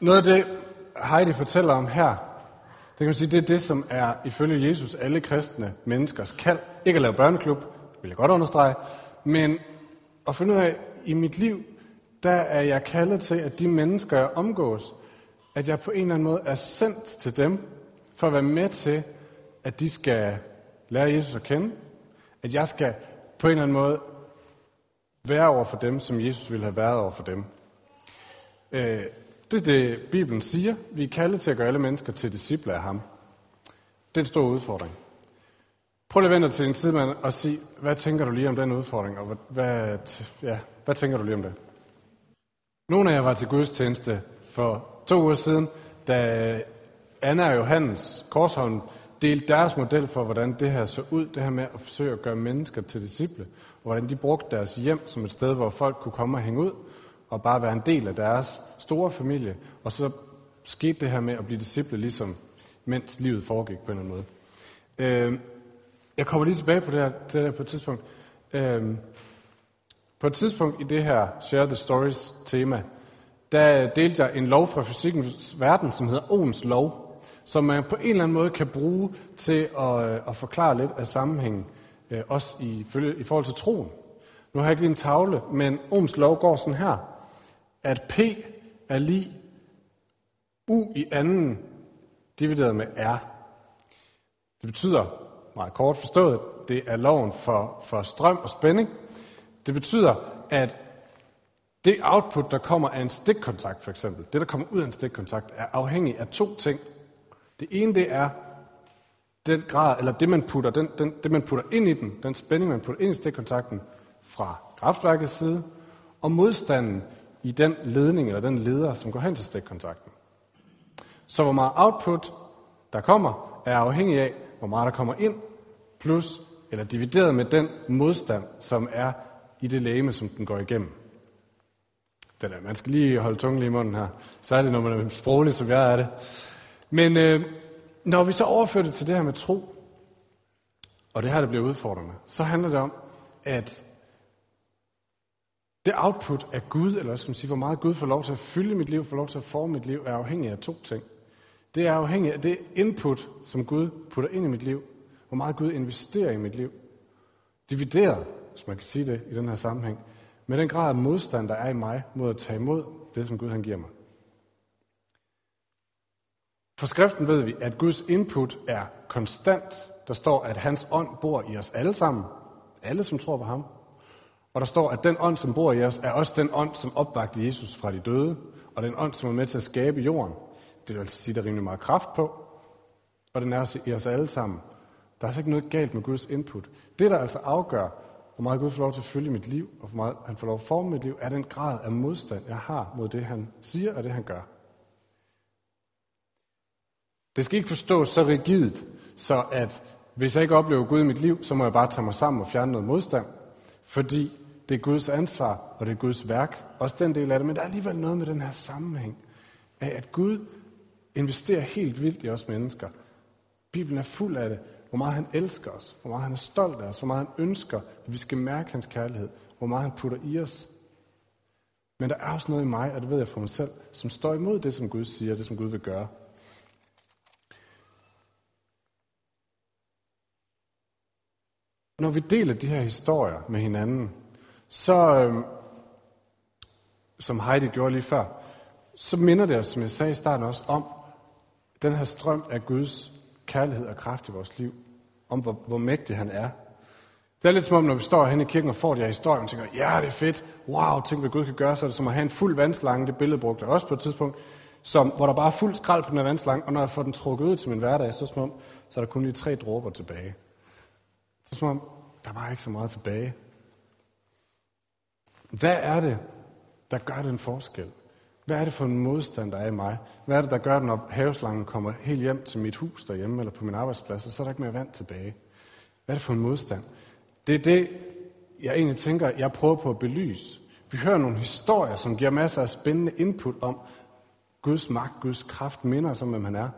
Noget af det, Heidi fortæller om her, det kan man sige, det er det, som er ifølge Jesus alle kristne menneskers kald. Ikke at lave børneklub, vil jeg godt understrege, men at finde ud af, i mit liv, der er jeg kaldet til, at de mennesker, jeg omgås, at jeg på en eller anden måde er sendt til dem, for at være med til, at de skal lære Jesus at kende. At jeg skal på en eller anden måde være over for dem, som Jesus ville have været over for dem. Øh, det er det, Bibelen siger. Vi er kaldet til at gøre alle mennesker til disciple af ham. Det er en stor udfordring. Prøv lige at vente til din sidemand og sige, hvad tænker du lige om den udfordring, og hvad, hvad, ja, hvad tænker du lige om det? Nogle af jer var til gudstjeneste for to uger siden, da Anna og Johannes Korsholm delte deres model for, hvordan det her så ud, det her med at forsøge at gøre mennesker til disciple, og hvordan de brugte deres hjem som et sted, hvor folk kunne komme og hænge ud, og bare være en del af deres store familie, og så skete det her med at blive disciple, ligesom mens livet foregik på en eller anden måde. Øh, jeg kommer lige tilbage på det her, det her på et tidspunkt. Øh, på et tidspunkt i det her Share the Stories tema, der delte jeg en lov fra fysikkens verden, som hedder Ohms lov, som man på en eller anden måde kan bruge til at, øh, at forklare lidt af sammenhængen, øh, også i, i forhold til troen. Nu har jeg ikke lige en tavle, men Ohms lov går sådan her, at P er lige U i anden divideret med R. Det betyder, meget kort forstået, det er loven for, for strøm og spænding. Det betyder, at det output, der kommer af en stikkontakt for eksempel, det der kommer ud af en stikkontakt, er afhængig af to ting. Det ene det er den grad, eller det man putter, den, den, det man putter ind i den, den spænding man putter ind i stikkontakten fra kraftværkets side, og modstanden i den ledning eller den leder, som går hen til stikkontakten. Så hvor meget output der kommer, er afhængig af, hvor meget der kommer ind, plus eller divideret med den modstand, som er i det lægeme, som den går igennem. Den er, man skal lige holde tungen lige i munden her, særligt når man er sproglig, som jeg er det. Men øh, når vi så overfører det til det her med tro, og det her, der bliver udfordrende, så handler det om, at det output af Gud, eller skal man sige, hvor meget Gud får lov til at fylde mit liv, får lov til at forme mit liv, er afhængig af to ting. Det er afhængig af det input, som Gud putter ind i mit liv, hvor meget Gud investerer i mit liv. Divideret, hvis man kan sige det i den her sammenhæng, med den grad af modstand, der er i mig mod at tage imod det, som Gud han giver mig. For skriften ved vi, at Guds input er konstant. Der står, at hans ånd bor i os alle sammen. Alle, som tror på ham. Og der står, at den ånd, som bor i os, er også den ånd, som opvagte Jesus fra de døde, og den ånd, som er med til at skabe jorden. Det vil altså sige, der er rimelig meget kraft på, og den er også i os alle sammen. Der er altså ikke noget galt med Guds input. Det, der altså afgør, hvor meget Gud får lov til at følge mit liv, og hvor meget han får lov at forme mit liv, er den grad af modstand, jeg har mod det, han siger og det, han gør. Det skal ikke forstås så rigidt, så at hvis jeg ikke oplever Gud i mit liv, så må jeg bare tage mig sammen og fjerne noget modstand. Fordi det er Guds ansvar, og det er Guds værk. Også den del af det. Men der er alligevel noget med den her sammenhæng af, at Gud investerer helt vildt i os mennesker. Bibelen er fuld af det. Hvor meget han elsker os. Hvor meget han er stolt af os. Hvor meget han ønsker, at vi skal mærke hans kærlighed. Hvor meget han putter i os. Men der er også noget i mig, og det ved jeg fra mig selv, som står imod det, som Gud siger, det som Gud vil gøre. Når vi deler de her historier med hinanden, så, øh, som Heidi gjorde lige før, så minder det os, som jeg sagde i starten også, om den her strøm af Guds kærlighed og kraft i vores liv. Om hvor, hvor mægtig han er. Det er lidt som om, når vi står hen i kirken og får de her historier, og tænker, ja, det er fedt, wow, tænk hvad Gud kan gøre, så er det som at have en fuld vandslange, det billede brugte jeg også på et tidspunkt, som, hvor der bare er fuld skrald på den her vandslange, og når jeg får den trukket ud til min hverdag, så er, som om, så er der kun lige tre dråber tilbage. Så er som om, der var ikke så meget tilbage. Hvad er det, der gør den forskel? Hvad er det for en modstand, der er i mig? Hvad er det, der gør, når haveslangen kommer helt hjem til mit hus derhjemme eller på min arbejdsplads, og så er der ikke mere vand tilbage? Hvad er det for en modstand? Det er det, jeg egentlig tænker, jeg prøver på at belyse. Vi hører nogle historier, som giver masser af spændende input om Guds magt, Guds kraft, minder os om, hvem han er.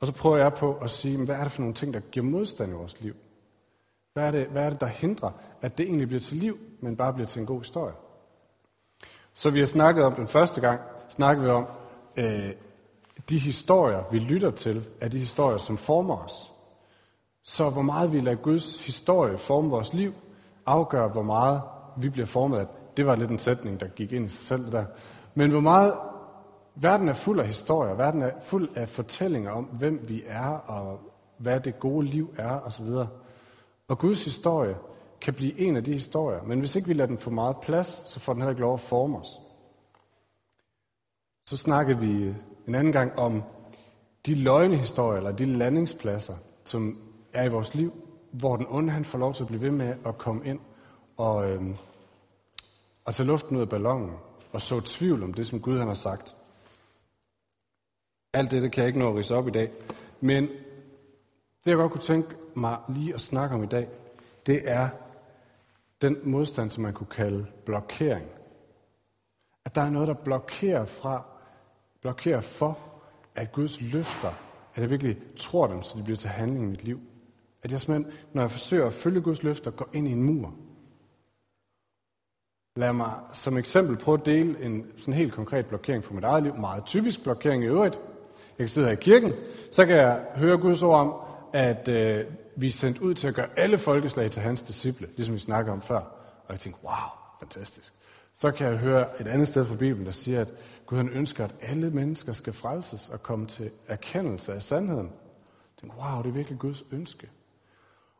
Og så prøver jeg på at sige, hvad er det for nogle ting, der giver modstand i vores liv? Hvad er, det, hvad er det, der hindrer, at det egentlig bliver til liv, men bare bliver til en god historie? Så vi har snakket om den første gang, snakkede vi om, øh, de historier, vi lytter til, er de historier, som former os. Så hvor meget vi lader Guds historie forme vores liv, afgør, hvor meget vi bliver formet af. Det var lidt en sætning, der gik ind i sig selv der. Men hvor meget verden er fuld af historier, verden er fuld af fortællinger om, hvem vi er, og hvad det gode liv er, osv. Og Guds historie kan blive en af de historier, men hvis ikke vi lader den få meget plads, så får den heller ikke lov at forme os. Så snakkede vi en anden gang om de løgnehistorier, eller de landingspladser, som er i vores liv, hvor den onde han får lov til at blive ved med at komme ind og, øhm, og tage luften ud af ballonen og så tvivl om det, som Gud han har sagt. Alt det, det kan jeg ikke nå at rise op i dag. Men det, jeg godt kunne tænke mig lige at snakke om i dag, det er den modstand, som man kunne kalde blokering. At der er noget, der blokerer fra, blokerer for, at Guds løfter, at jeg virkelig tror dem, så de bliver til handling i mit liv. At jeg simpelthen, når jeg forsøger at følge Guds løfter, går ind i en mur. Lad mig som eksempel prøve at dele en sådan helt konkret blokering for mit eget liv. Meget typisk blokering i øvrigt. Jeg kan sidde her i kirken, så kan jeg høre Guds ord om, at øh, vi er sendt ud til at gøre alle folkeslag til hans disciple, ligesom vi snakker om før. Og jeg tænkte, wow, fantastisk. Så kan jeg høre et andet sted fra Bibelen, der siger, at Gud han ønsker, at alle mennesker skal frelses og komme til erkendelse af sandheden. Jeg tænkte, wow, det er virkelig Guds ønske.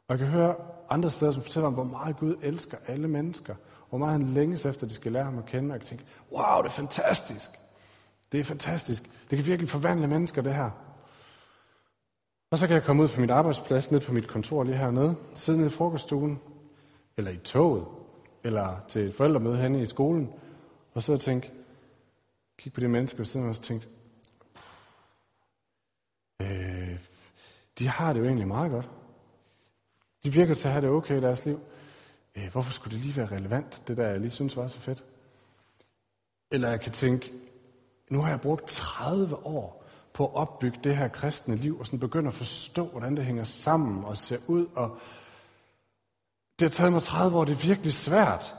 Og jeg kan høre andre steder, som fortæller om, hvor meget Gud elsker alle mennesker, hvor meget han længes efter, at de skal lære ham at kende, og jeg kan tænke, wow, det er fantastisk. Det er fantastisk. Det kan virkelig forvandle mennesker, det her. Og så kan jeg komme ud fra mit arbejdsplads, ned på mit kontor lige hernede, sidde nede i frokoststuen, eller i toget, eller til et forældremøde henne i skolen, og så og tænke, kigge på de mennesker, og sidde og tænke, øh, de har det jo egentlig meget godt. De virker til at have det okay i deres liv. Øh, hvorfor skulle det lige være relevant, det der jeg lige synes var så fedt? Eller jeg kan tænke, nu har jeg brugt 30 år på at opbygge det her kristne liv, og sådan begynde at forstå, hvordan det hænger sammen og ser ud. Og det har taget mig 30 år, det er virkelig svært.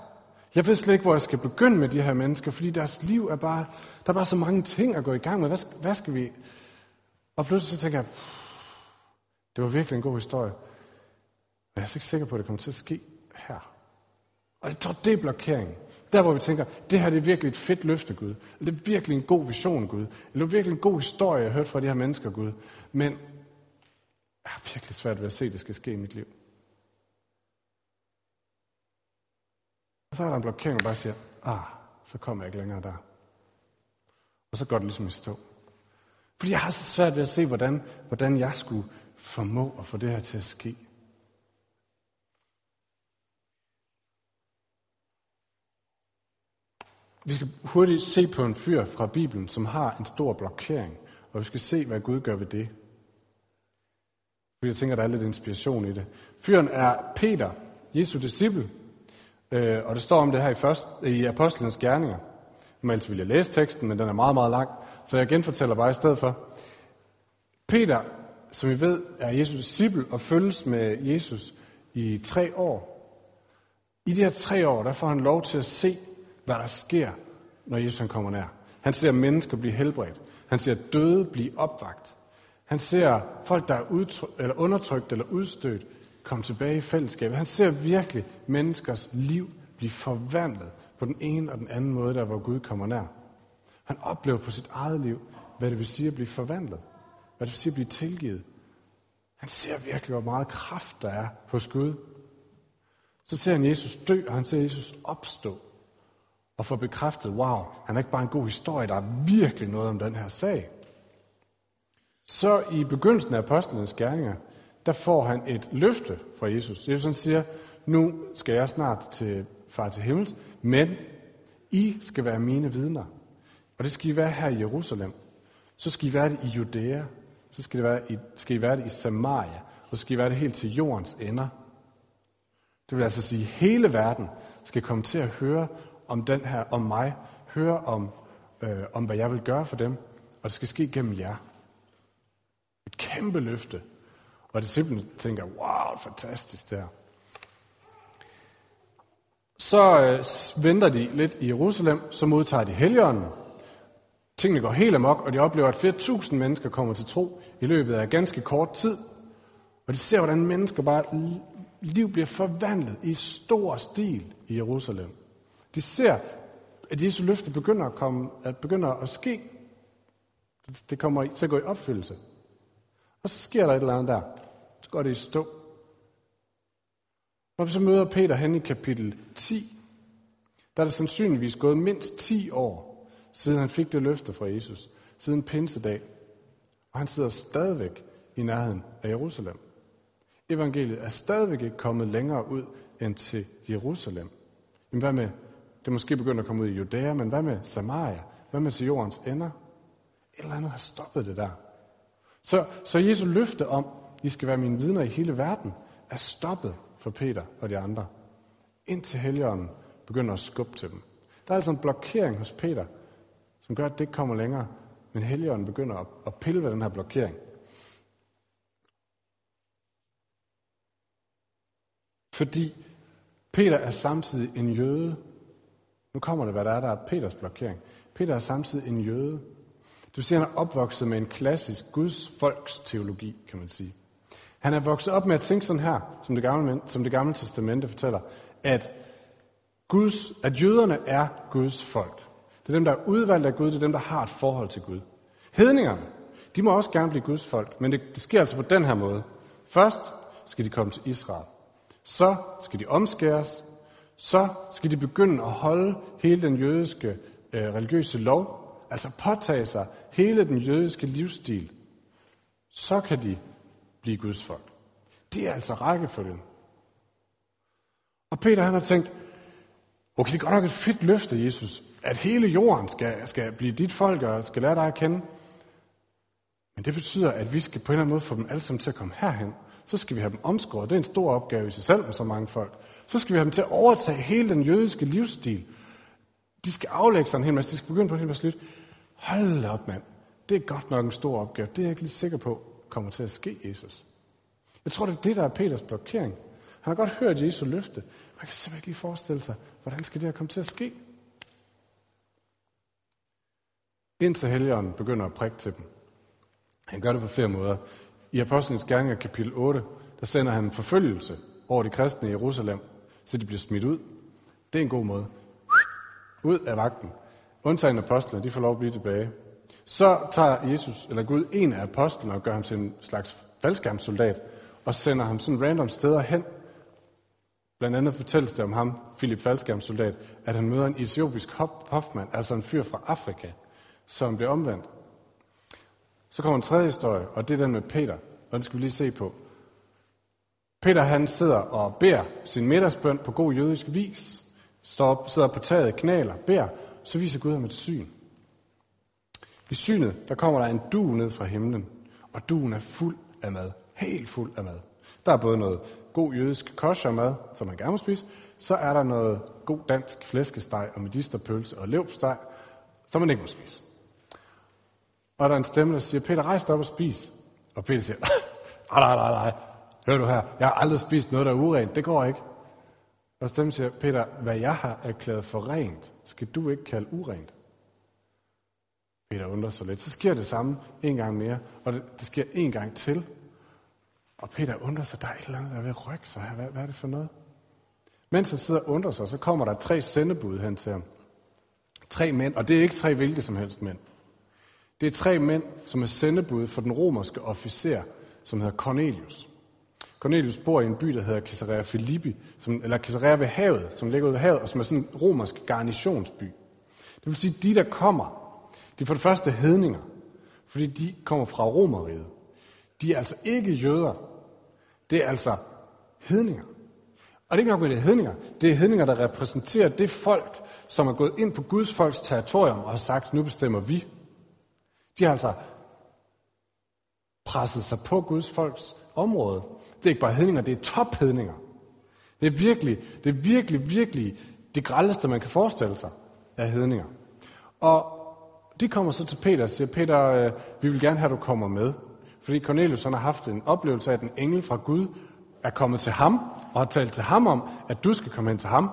Jeg ved slet ikke, hvor jeg skal begynde med de her mennesker, fordi deres liv er bare, der er bare så mange ting at gå i gang med. Hvad, hvad skal vi? Og pludselig så tænker jeg, det var virkelig en god historie. Men jeg er ikke sikker på, at det kommer til at ske her. Og jeg tror, det er blokeringen. Der, hvor vi tænker, det her det er virkelig et fedt løfte, Gud. Det er virkelig en god vision, Gud. Det er virkelig en god historie, jeg har hørt fra de her mennesker, Gud. Men jeg har virkelig svært ved at se, at det skal ske i mit liv. Og så er der en blokering, og bare siger, ah, så kommer jeg ikke længere der. Og så går det ligesom i stå. Fordi jeg har så svært ved at se, hvordan, hvordan jeg skulle formå at få det her til at ske. Vi skal hurtigt se på en fyr fra Bibelen, som har en stor blokering, og vi skal se, hvad Gud gør ved det. Jeg tænker, der er lidt inspiration i det. Fyren er Peter, Jesu disciple, øh, og det står om det her i, først, i Apostlenes Gerninger. Normalt vil jeg læse teksten, men den er meget, meget lang, så jeg genfortæller bare i stedet for. Peter, som vi ved, er Jesu disciple og følges med Jesus i tre år. I de her tre år, der får han lov til at se hvad der sker, når Jesus han kommer nær. Han ser mennesker blive helbredt. Han ser døde blive opvagt. Han ser folk, der er udtryk, eller undertrykt eller udstødt, komme tilbage i fællesskabet. Han ser virkelig menneskers liv blive forvandlet på den ene og den anden måde, der hvor Gud kommer nær. Han oplever på sit eget liv, hvad det vil sige at blive forvandlet. Hvad det vil sige at blive tilgivet. Han ser virkelig, hvor meget kraft der er hos Gud. Så ser han Jesus dø, og han ser Jesus opstå og få bekræftet, wow, han er ikke bare en god historie, der er virkelig noget om den her sag. Så i begyndelsen af apostlenes gerninger, der får han et løfte fra Jesus. Jesus han siger, nu skal jeg snart til far til himmels, men I skal være mine vidner. Og det skal I være her i Jerusalem. Så skal I være det i Judæa. Så skal, det være i, skal I være det i Samaria. Og så skal I være det helt til jordens ender. Det vil altså sige, at hele verden skal komme til at høre om den her, om mig, høre om, øh, om hvad jeg vil gøre for dem, og det skal ske gennem jer. Et kæmpe løfte. Og det simpelthen tænker, wow, fantastisk der. Så øh, venter de lidt i Jerusalem, så modtager de helgeren. Tingene går helt amok, og de oplever, at flere tusind mennesker kommer til tro i løbet af ganske kort tid. Og de ser, hvordan mennesker bare liv bliver forvandlet i stor stil i Jerusalem. De ser, at Jesu løfte begynder at, komme, at begynder at ske. Det kommer til at gå i opfyldelse. Og så sker der et eller andet der. Så går det i stå. Når vi så møder Peter hen i kapitel 10, der er det sandsynligvis gået mindst 10 år, siden han fik det løfte fra Jesus, siden pinsedag. Og han sidder stadigvæk i nærheden af Jerusalem. Evangeliet er stadigvæk ikke kommet længere ud end til Jerusalem. Men hvad med, det måske begyndt at komme ud i Judæa, men hvad med Samaria? Hvad med til jordens ender? Et eller andet har stoppet det der. Så, så Jesu løfte om, I skal være mine vidner i hele verden, er stoppet for Peter og de andre. Indtil Helligånden begynder at skubbe til dem. Der er altså en blokering hos Peter, som gør, at det ikke kommer længere. Men Helligånden begynder at, at pille ved den her blokering. Fordi Peter er samtidig en jøde. Nu kommer det, hvad der er, der er Peters blokering. Peter er samtidig en jøde. Du ser, han er opvokset med en klassisk Guds folks teologi, kan man sige. Han er vokset op med at tænke sådan her, som det gamle, som det gamle testamente fortæller, at, Guds, at jøderne er Guds folk. Det er dem, der er udvalgt af Gud, det er dem, der har et forhold til Gud. Hedningerne, de må også gerne blive Guds folk, men det, det sker altså på den her måde. Først skal de komme til Israel. Så skal de omskæres. Så skal de begynde at holde hele den jødiske øh, religiøse lov, altså påtage sig hele den jødiske livsstil. Så kan de blive Guds folk. Det er altså rækkefølgen. Og Peter han har tænkt, okay, det er godt nok et fedt løfte, Jesus, at hele jorden skal, skal blive dit folk og skal lære dig at kende. Men det betyder, at vi skal på en eller anden måde få dem alle sammen til at komme herhen. Så skal vi have dem omskåret. Det er en stor opgave i sig selv med så mange folk. Så skal vi have dem til at overtage hele den jødiske livsstil. De skal aflægge sig en hel masse. De skal begynde på en hel masse nyt. Hold op, mand. Det er godt nok en stor opgave. Det er jeg ikke lige sikker på kommer til at ske, Jesus. Jeg tror, det er det, der er Peters blokering. Han har godt hørt Jesu løfte. Man kan simpelthen ikke lige forestille sig, hvordan skal det her komme til at ske? Indtil helgeren begynder at prikke til dem. Han gør det på flere måder. I Apostlenes Gerninger kapitel 8, der sender han en forfølgelse over de kristne i Jerusalem, så de bliver smidt ud. Det er en god måde. Ud af vagten. Undtagen apostlene, de får lov at blive tilbage. Så tager Jesus, eller Gud, en af apostlene og gør ham til en slags faldskærmssoldat, og sender ham sådan random steder hen. Blandt andet fortælles det om ham, Philip faldskærmssoldat, at han møder en etiopisk hofmand, altså en fyr fra Afrika, som bliver omvendt. Så kommer en tredje historie, og det er den med Peter, og den skal vi lige se på. Peter han sidder og beder sin middagsbøn på god jødisk vis, står op, sidder på taget, knæler, beder, så viser Gud ham et syn. I synet, der kommer der en du ned fra himlen, og duen er fuld af mad. Helt fuld af mad. Der er både noget god jødisk kosher mad, som man gerne må spise, så er der noget god dansk flæskesteg og medisterpølse og levpsteg, som man ikke må spise. Og der er en stemme, der siger, Peter, rejs dig op og spis. Og Peter siger, nej, nej, nej, nej, hør du her, jeg har aldrig spist noget, der er urent, det går ikke. Og stemmen siger, Peter, hvad jeg har erklæret for rent, skal du ikke kalde urent. Peter undrer sig lidt. Så sker det samme en gang mere, og det, det sker en gang til. Og Peter undrer sig, der er et eller andet, der er ved at rykke sig her. Hvad, hvad er det for noget? Mens han sidder og undrer sig, så kommer der tre sendebud hen til ham. Tre mænd, og det er ikke tre hvilke som helst mænd. Det er tre mænd, som er sendebud for den romerske officer, som hedder Cornelius. Cornelius bor i en by, der hedder Caesarea Philippi, som, eller Caesarea ved havet, som ligger ude ved havet, og som er sådan en romersk garnisonsby. Det vil sige, de der kommer, de er for det første hedninger, fordi de kommer fra Romeriet. De er altså ikke jøder. Det er altså hedninger. Og det er ikke nok med det hedninger. Det er hedninger, der repræsenterer det folk, som er gået ind på Guds folks territorium og har sagt, nu bestemmer vi. De har altså presset sig på Guds folks område. Det er ikke bare hedninger, det er tophedninger. Det er virkelig, det er virkelig, virkelig det grældeste, man kan forestille sig af hedninger. Og de kommer så til Peter og siger, Peter, øh, vi vil gerne have, at du kommer med. Fordi Cornelius han har haft en oplevelse af, at en engel fra Gud er kommet til ham, og har talt til ham om, at du skal komme hen til ham.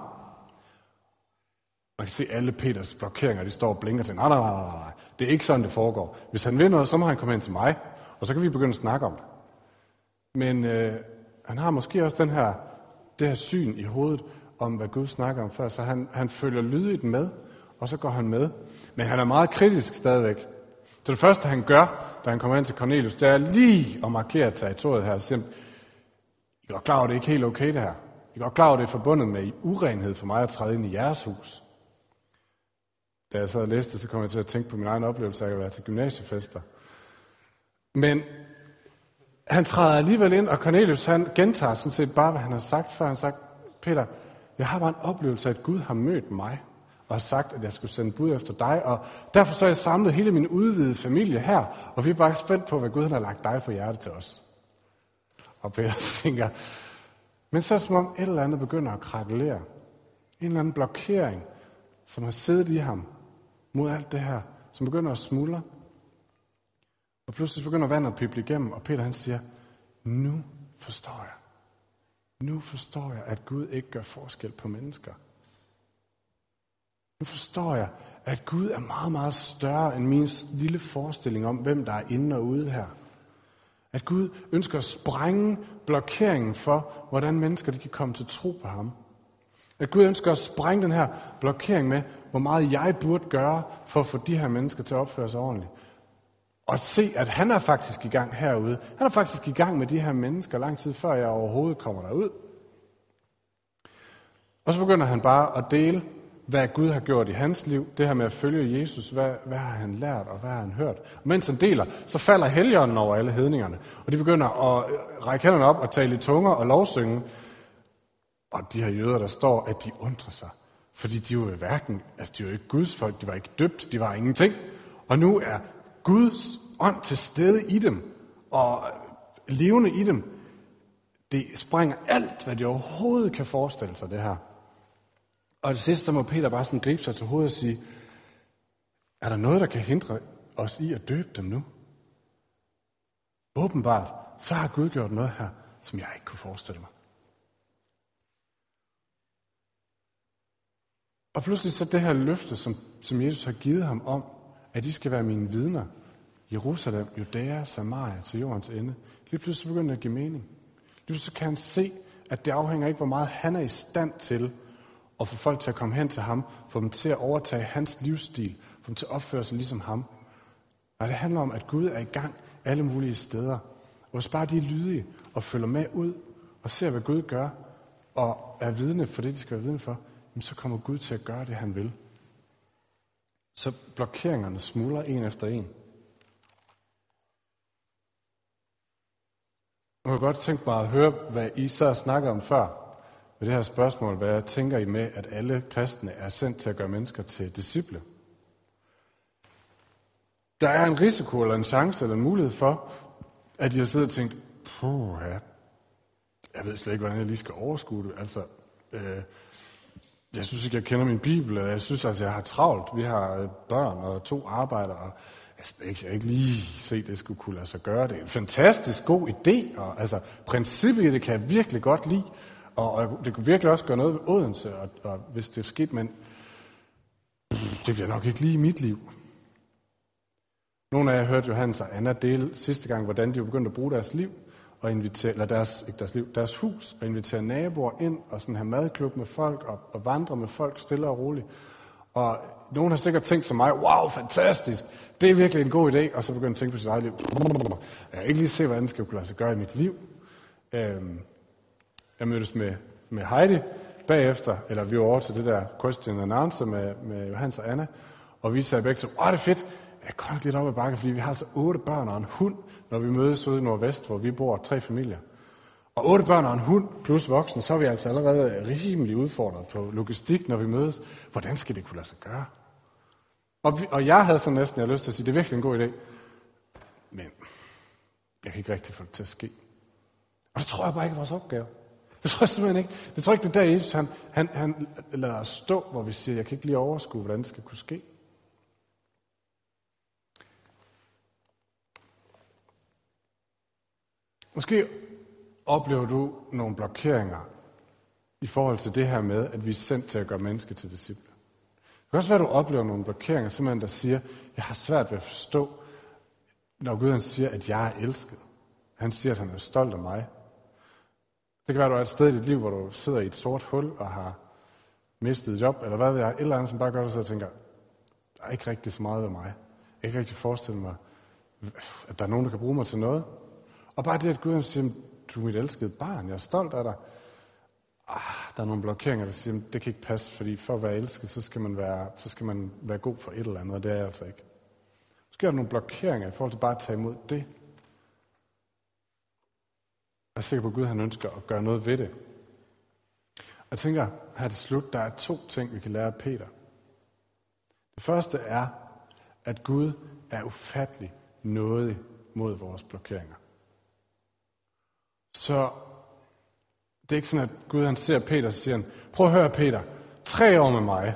Man kan se alle Peters blokeringer, de står og blinker til, nej, nej, nej, nej, nej, det er ikke sådan, det foregår. Hvis han vil noget, så må han komme hen til mig, og så kan vi begynde at snakke om det. Men øh, han har måske også den her, det her syn i hovedet om, hvad Gud snakker om før, så han, han følger lydigt med, og så går han med. Men han er meget kritisk stadigvæk. Så det første, han gør, da han kommer ind til Cornelius, det er lige at markere territoriet her. Så I er godt klar over, at det er ikke helt okay det her. I er godt klar over, at det er forbundet med urenhed for mig at træde ind i jeres hus. Da jeg sad og læste, så kom jeg til at tænke på min egen oplevelse af at være til gymnasiefester. Men han træder alligevel ind, og Cornelius han gentager sådan set bare, hvad han har sagt før. Han har sagt, Peter, jeg har bare en oplevelse af, at Gud har mødt mig og har sagt, at jeg skulle sende bud efter dig. Og derfor så har jeg samlet hele min udvidede familie her, og vi er bare spændt på, hvad Gud har lagt dig på hjertet til os. Og Peter tænker, men så er det som om et eller andet begynder at krakelere. En eller anden blokering, som har siddet i ham mod alt det her, som begynder at smuldre. Og pludselig begynder vandet at pible igennem, og Peter han siger, nu forstår jeg. Nu forstår jeg, at Gud ikke gør forskel på mennesker. Nu forstår jeg, at Gud er meget, meget større end min lille forestilling om, hvem der er inde og ude her. At Gud ønsker at sprænge blokeringen for, hvordan mennesker de kan komme til tro på ham. At Gud ønsker at sprænge den her blokering med, hvor meget jeg burde gøre for at få de her mennesker til at opføre sig ordentligt. Og at se, at han er faktisk i gang herude. Han er faktisk i gang med de her mennesker lang tid før jeg overhovedet kommer derud. Og så begynder han bare at dele, hvad Gud har gjort i hans liv. Det her med at følge Jesus. Hvad, hvad har han lært, og hvad har han hørt? Og mens han deler, så falder helgenen over alle hedningerne. Og de begynder at række hænderne op og tale i tunger og lovsynge. Og de her jøder, der står, at de undrer sig. Fordi de var jo hverken, altså de var ikke Guds folk, de var ikke døbt, de var ingenting. Og nu er Guds ånd til stede i dem, og levende i dem. Det springer alt, hvad de overhovedet kan forestille sig, det her. Og det sidste, der må Peter bare sådan gribe sig til hovedet og sige, er der noget, der kan hindre os i at døbe dem nu? Åbenbart, så har Gud gjort noget her, som jeg ikke kunne forestille mig. Og pludselig så det her løfte, som, som Jesus har givet ham om, at de skal være mine vidner, Jerusalem, Judæa, Samaria til jordens ende, lige pludselig begynder det at give mening. Lige pludselig kan han se, at det afhænger ikke, hvor meget han er i stand til at få folk til at komme hen til ham, få dem til at overtage hans livsstil, få dem til at opføre sig ligesom ham. Nej, det handler om, at Gud er i gang alle mulige steder. Og hvis bare de er lydige og følger med ud og ser, hvad Gud gør, og er vidne for det, de skal være vidne for, så kommer Gud til at gøre det, han vil. Så blokeringerne smuldrer en efter en. Jeg kunne godt tænke mig at høre, hvad I så snakker om før med det her spørgsmål. Hvad tænker I med, at alle kristne er sendt til at gøre mennesker til disciple? Der er en risiko eller en chance eller en mulighed for, at I har siddet og tænkt, puh, ja, jeg ved slet ikke, hvordan jeg lige skal overskue det. Altså, øh, jeg synes ikke, jeg kender min bibel, og jeg synes, at altså, jeg har travlt. Vi har øh, børn og to arbejder, og jeg kan ikke lige se, at det skulle kunne lade sig gøre. Det er en fantastisk god idé, og altså, princippet i det kan jeg virkelig godt lide, og, og det kunne virkelig også gøre noget ved Odense, og, og hvis det er skidt, men pff, det bliver nok ikke lige i mit liv. Nogle af jer hørte Johannes og Anna dele sidste gang, hvordan de begyndte at bruge deres liv, og invitere, eller deres, ikke deres liv, deres hus, og invitere naboer ind, og sådan have madklub med folk, og, og vandre med folk stille og roligt. Og nogen har sikkert tænkt som mig, wow, fantastisk, det er virkelig en god idé, og så begynder at tænke på sit eget liv. Jeg kan ikke lige se, hvordan det skal kunne lade sig gøre i mit liv. Øhm, jeg mødtes med, med Heidi bagefter, eller vi var over til det der question and answer med, med Johannes og Anna, og vi sagde begge så, åh, det er fedt, jeg kan godt lidt op ad bakke, fordi vi har altså otte børn og en hund, når vi mødes ude i Nordvest, hvor vi bor tre familier. Og otte børn og en hund plus voksne, så er vi altså allerede rimelig udfordret på logistik, når vi mødes. Hvordan skal det kunne lade sig gøre? Og, vi, og jeg havde så næsten jeg lyst til at sige, det er virkelig en god idé. Men jeg kan ikke rigtig få det til at ske. Og det tror jeg bare ikke er vores opgave. Det tror jeg simpelthen ikke. Det tror jeg ikke, det er der Jesus, han, han, han lader os stå, hvor vi siger, jeg kan ikke lige overskue, hvordan det skal kunne ske. Måske oplever du nogle blokeringer i forhold til det her med, at vi er sendt til at gøre mennesker til disciple. Det kan også være, at du oplever nogle blokeringer, simpelthen der siger, jeg har svært ved at forstå, når Gud han siger, at jeg er elsket. Han siger, at han er stolt af mig. Det kan være, at du er et sted i dit liv, hvor du sidder i et sort hul og har mistet job, eller hvad ved jeg, et eller andet, som bare gør dig så og tænker, der er ikke rigtig så meget ved mig. Jeg kan ikke rigtig forestille mig, at der er nogen, der kan bruge mig til noget. Og bare det, at Gud siger, du er mit elskede barn, jeg er stolt af dig. Ah, der er nogle blokeringer, der siger, det kan ikke passe, fordi for at være elsket, så skal man være, så skal man være god for et eller andet, og det er jeg altså ikke. Måske er der nogle blokeringer i forhold til bare at tage imod det. Jeg er sikker på, at Gud han ønsker at gøre noget ved det. Og jeg tænker, her til slut, der er to ting, vi kan lære af Peter. Det første er, at Gud er ufattelig nådig mod vores blokeringer. Så det er ikke sådan, at Gud han ser Peter og siger, prøv at høre Peter, tre år med mig,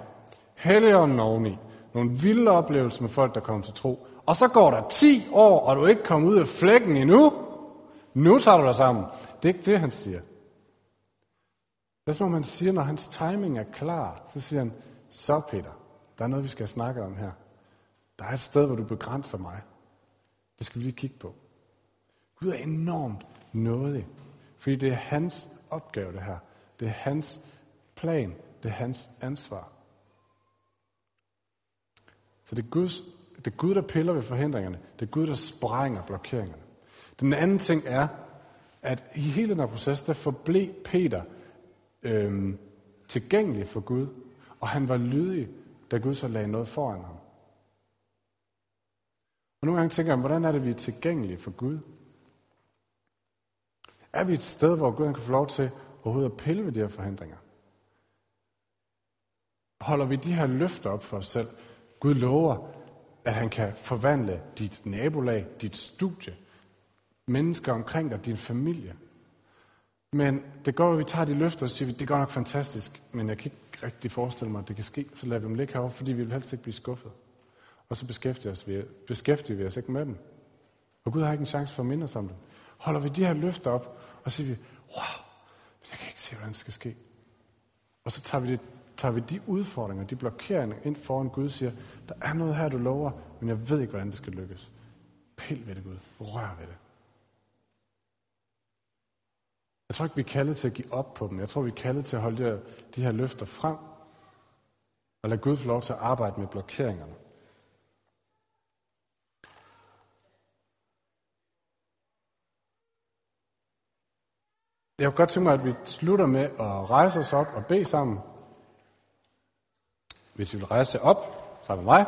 helligånden oveni, nogle vilde oplevelser med folk, der kommer til tro, og så går der 10 år, og du er ikke kommet ud af flækken endnu. Nu tager du dig sammen. Det er ikke det, han siger. Det er som om han siger, når hans timing er klar, så siger han, så Peter, der er noget, vi skal snakke om her. Der er et sted, hvor du begrænser mig. Det skal vi lige kigge på. Gud er enormt nådig, fordi det er hans opgave, det her. Det er hans plan. Det er hans ansvar. Så det er, Guds, det er Gud, der piller ved forhindringerne. Det er Gud, der sprænger blokeringerne. Den anden ting er, at i hele den her proces, der forblev Peter øhm, tilgængelig for Gud, og han var lydig, da Gud så lagde noget foran ham. Og nogle gange tænker jeg, hvordan er det, vi er tilgængelige for Gud? Er vi et sted, hvor Gud kan få lov til overhovedet at pille ved de her forhindringer? Holder vi de her løfter op for os selv? Gud lover, at han kan forvandle dit nabolag, dit studie, mennesker omkring dig, din familie. Men det går, at vi tager de løfter og siger, det går nok fantastisk, men jeg kan ikke rigtig forestille mig, at det kan ske, så lader vi dem ligge herovre, fordi vi vil helst ikke blive skuffet. Og så beskæftiger, os, vi, beskæftiger vi os ikke med dem. Og Gud har ikke en chance for at minde os om dem. Holder vi de her løfter op, og siger vi, wow, jeg kan ikke se, hvordan det skal ske. Og så tager vi, det, tager vi de udfordringer, de blokeringer ind foran Gud og siger, der er noget her, du lover, men jeg ved ikke, hvordan det skal lykkes. Pil ved det, Gud. Rør ved det. Jeg tror ikke, vi er kaldet til at give op på dem. Jeg tror, vi er kaldet til at holde de her, de her løfter frem. Og lade Gud få lov til at arbejde med blokeringerne. Jeg kunne godt tænke mig, at vi slutter med at rejse os op og bede sammen. Hvis I vil rejse op sammen med mig.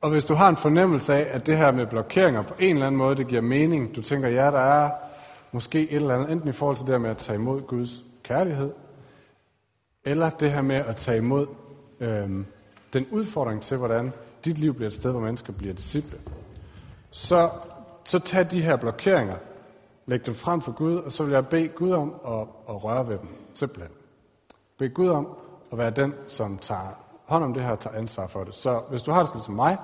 Og hvis du har en fornemmelse af, at det her med blokeringer på en eller anden måde, det giver mening, du tænker, ja, der er måske et eller andet, enten i forhold til det her med at tage imod Guds kærlighed, eller det her med at tage imod øhm, den udfordring til, hvordan dit liv bliver et sted, hvor mennesker bliver disciple. Så, så tag de her blokeringer, lægge dem frem for Gud, og så vil jeg bede Gud om at, at røre ved dem, simpelthen. Bed Gud om at være den, som tager hånd om det her og tager ansvar for det. Så hvis du har det som mig,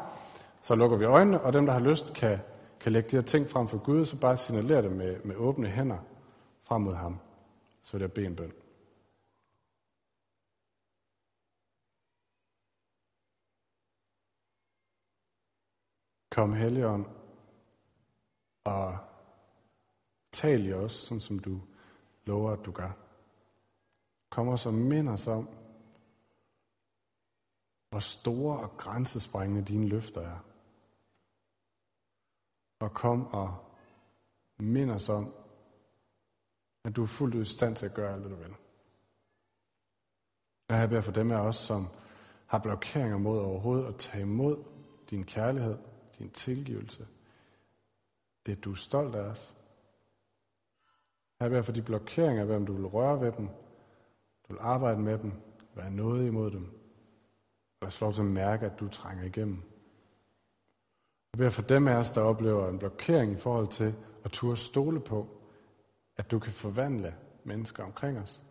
så lukker vi øjnene, og dem, der har lyst, kan, kan lægge de her ting frem for Gud, så bare signalere det med, med åbne hænder frem mod ham. Så vil jeg bede en bøn. Kom, Helligånd, og tal i os, sådan som du lover, at du gør. Kom os og mind os om, hvor store og grænsesprængende dine løfter er. Og kom og mind os om, at du er fuldt ud i stand til at gøre alt det, du vil. Jeg beder for dem af os, som har blokeringer mod overhovedet at tage imod din kærlighed, din tilgivelse. Det du er stolt af os. Her beder for de blokeringer, hvem du vil røre ved dem, du vil arbejde med dem, være noget imod dem, og få lov til at mærke, at du trænger igennem. Jeg beder for dem af os, der oplever en blokering i forhold til at turde stole på, at du kan forvandle mennesker omkring os.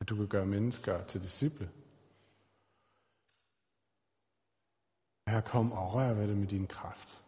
At du kan gøre mennesker til disciple. Her kom og rør ved det med din kraft.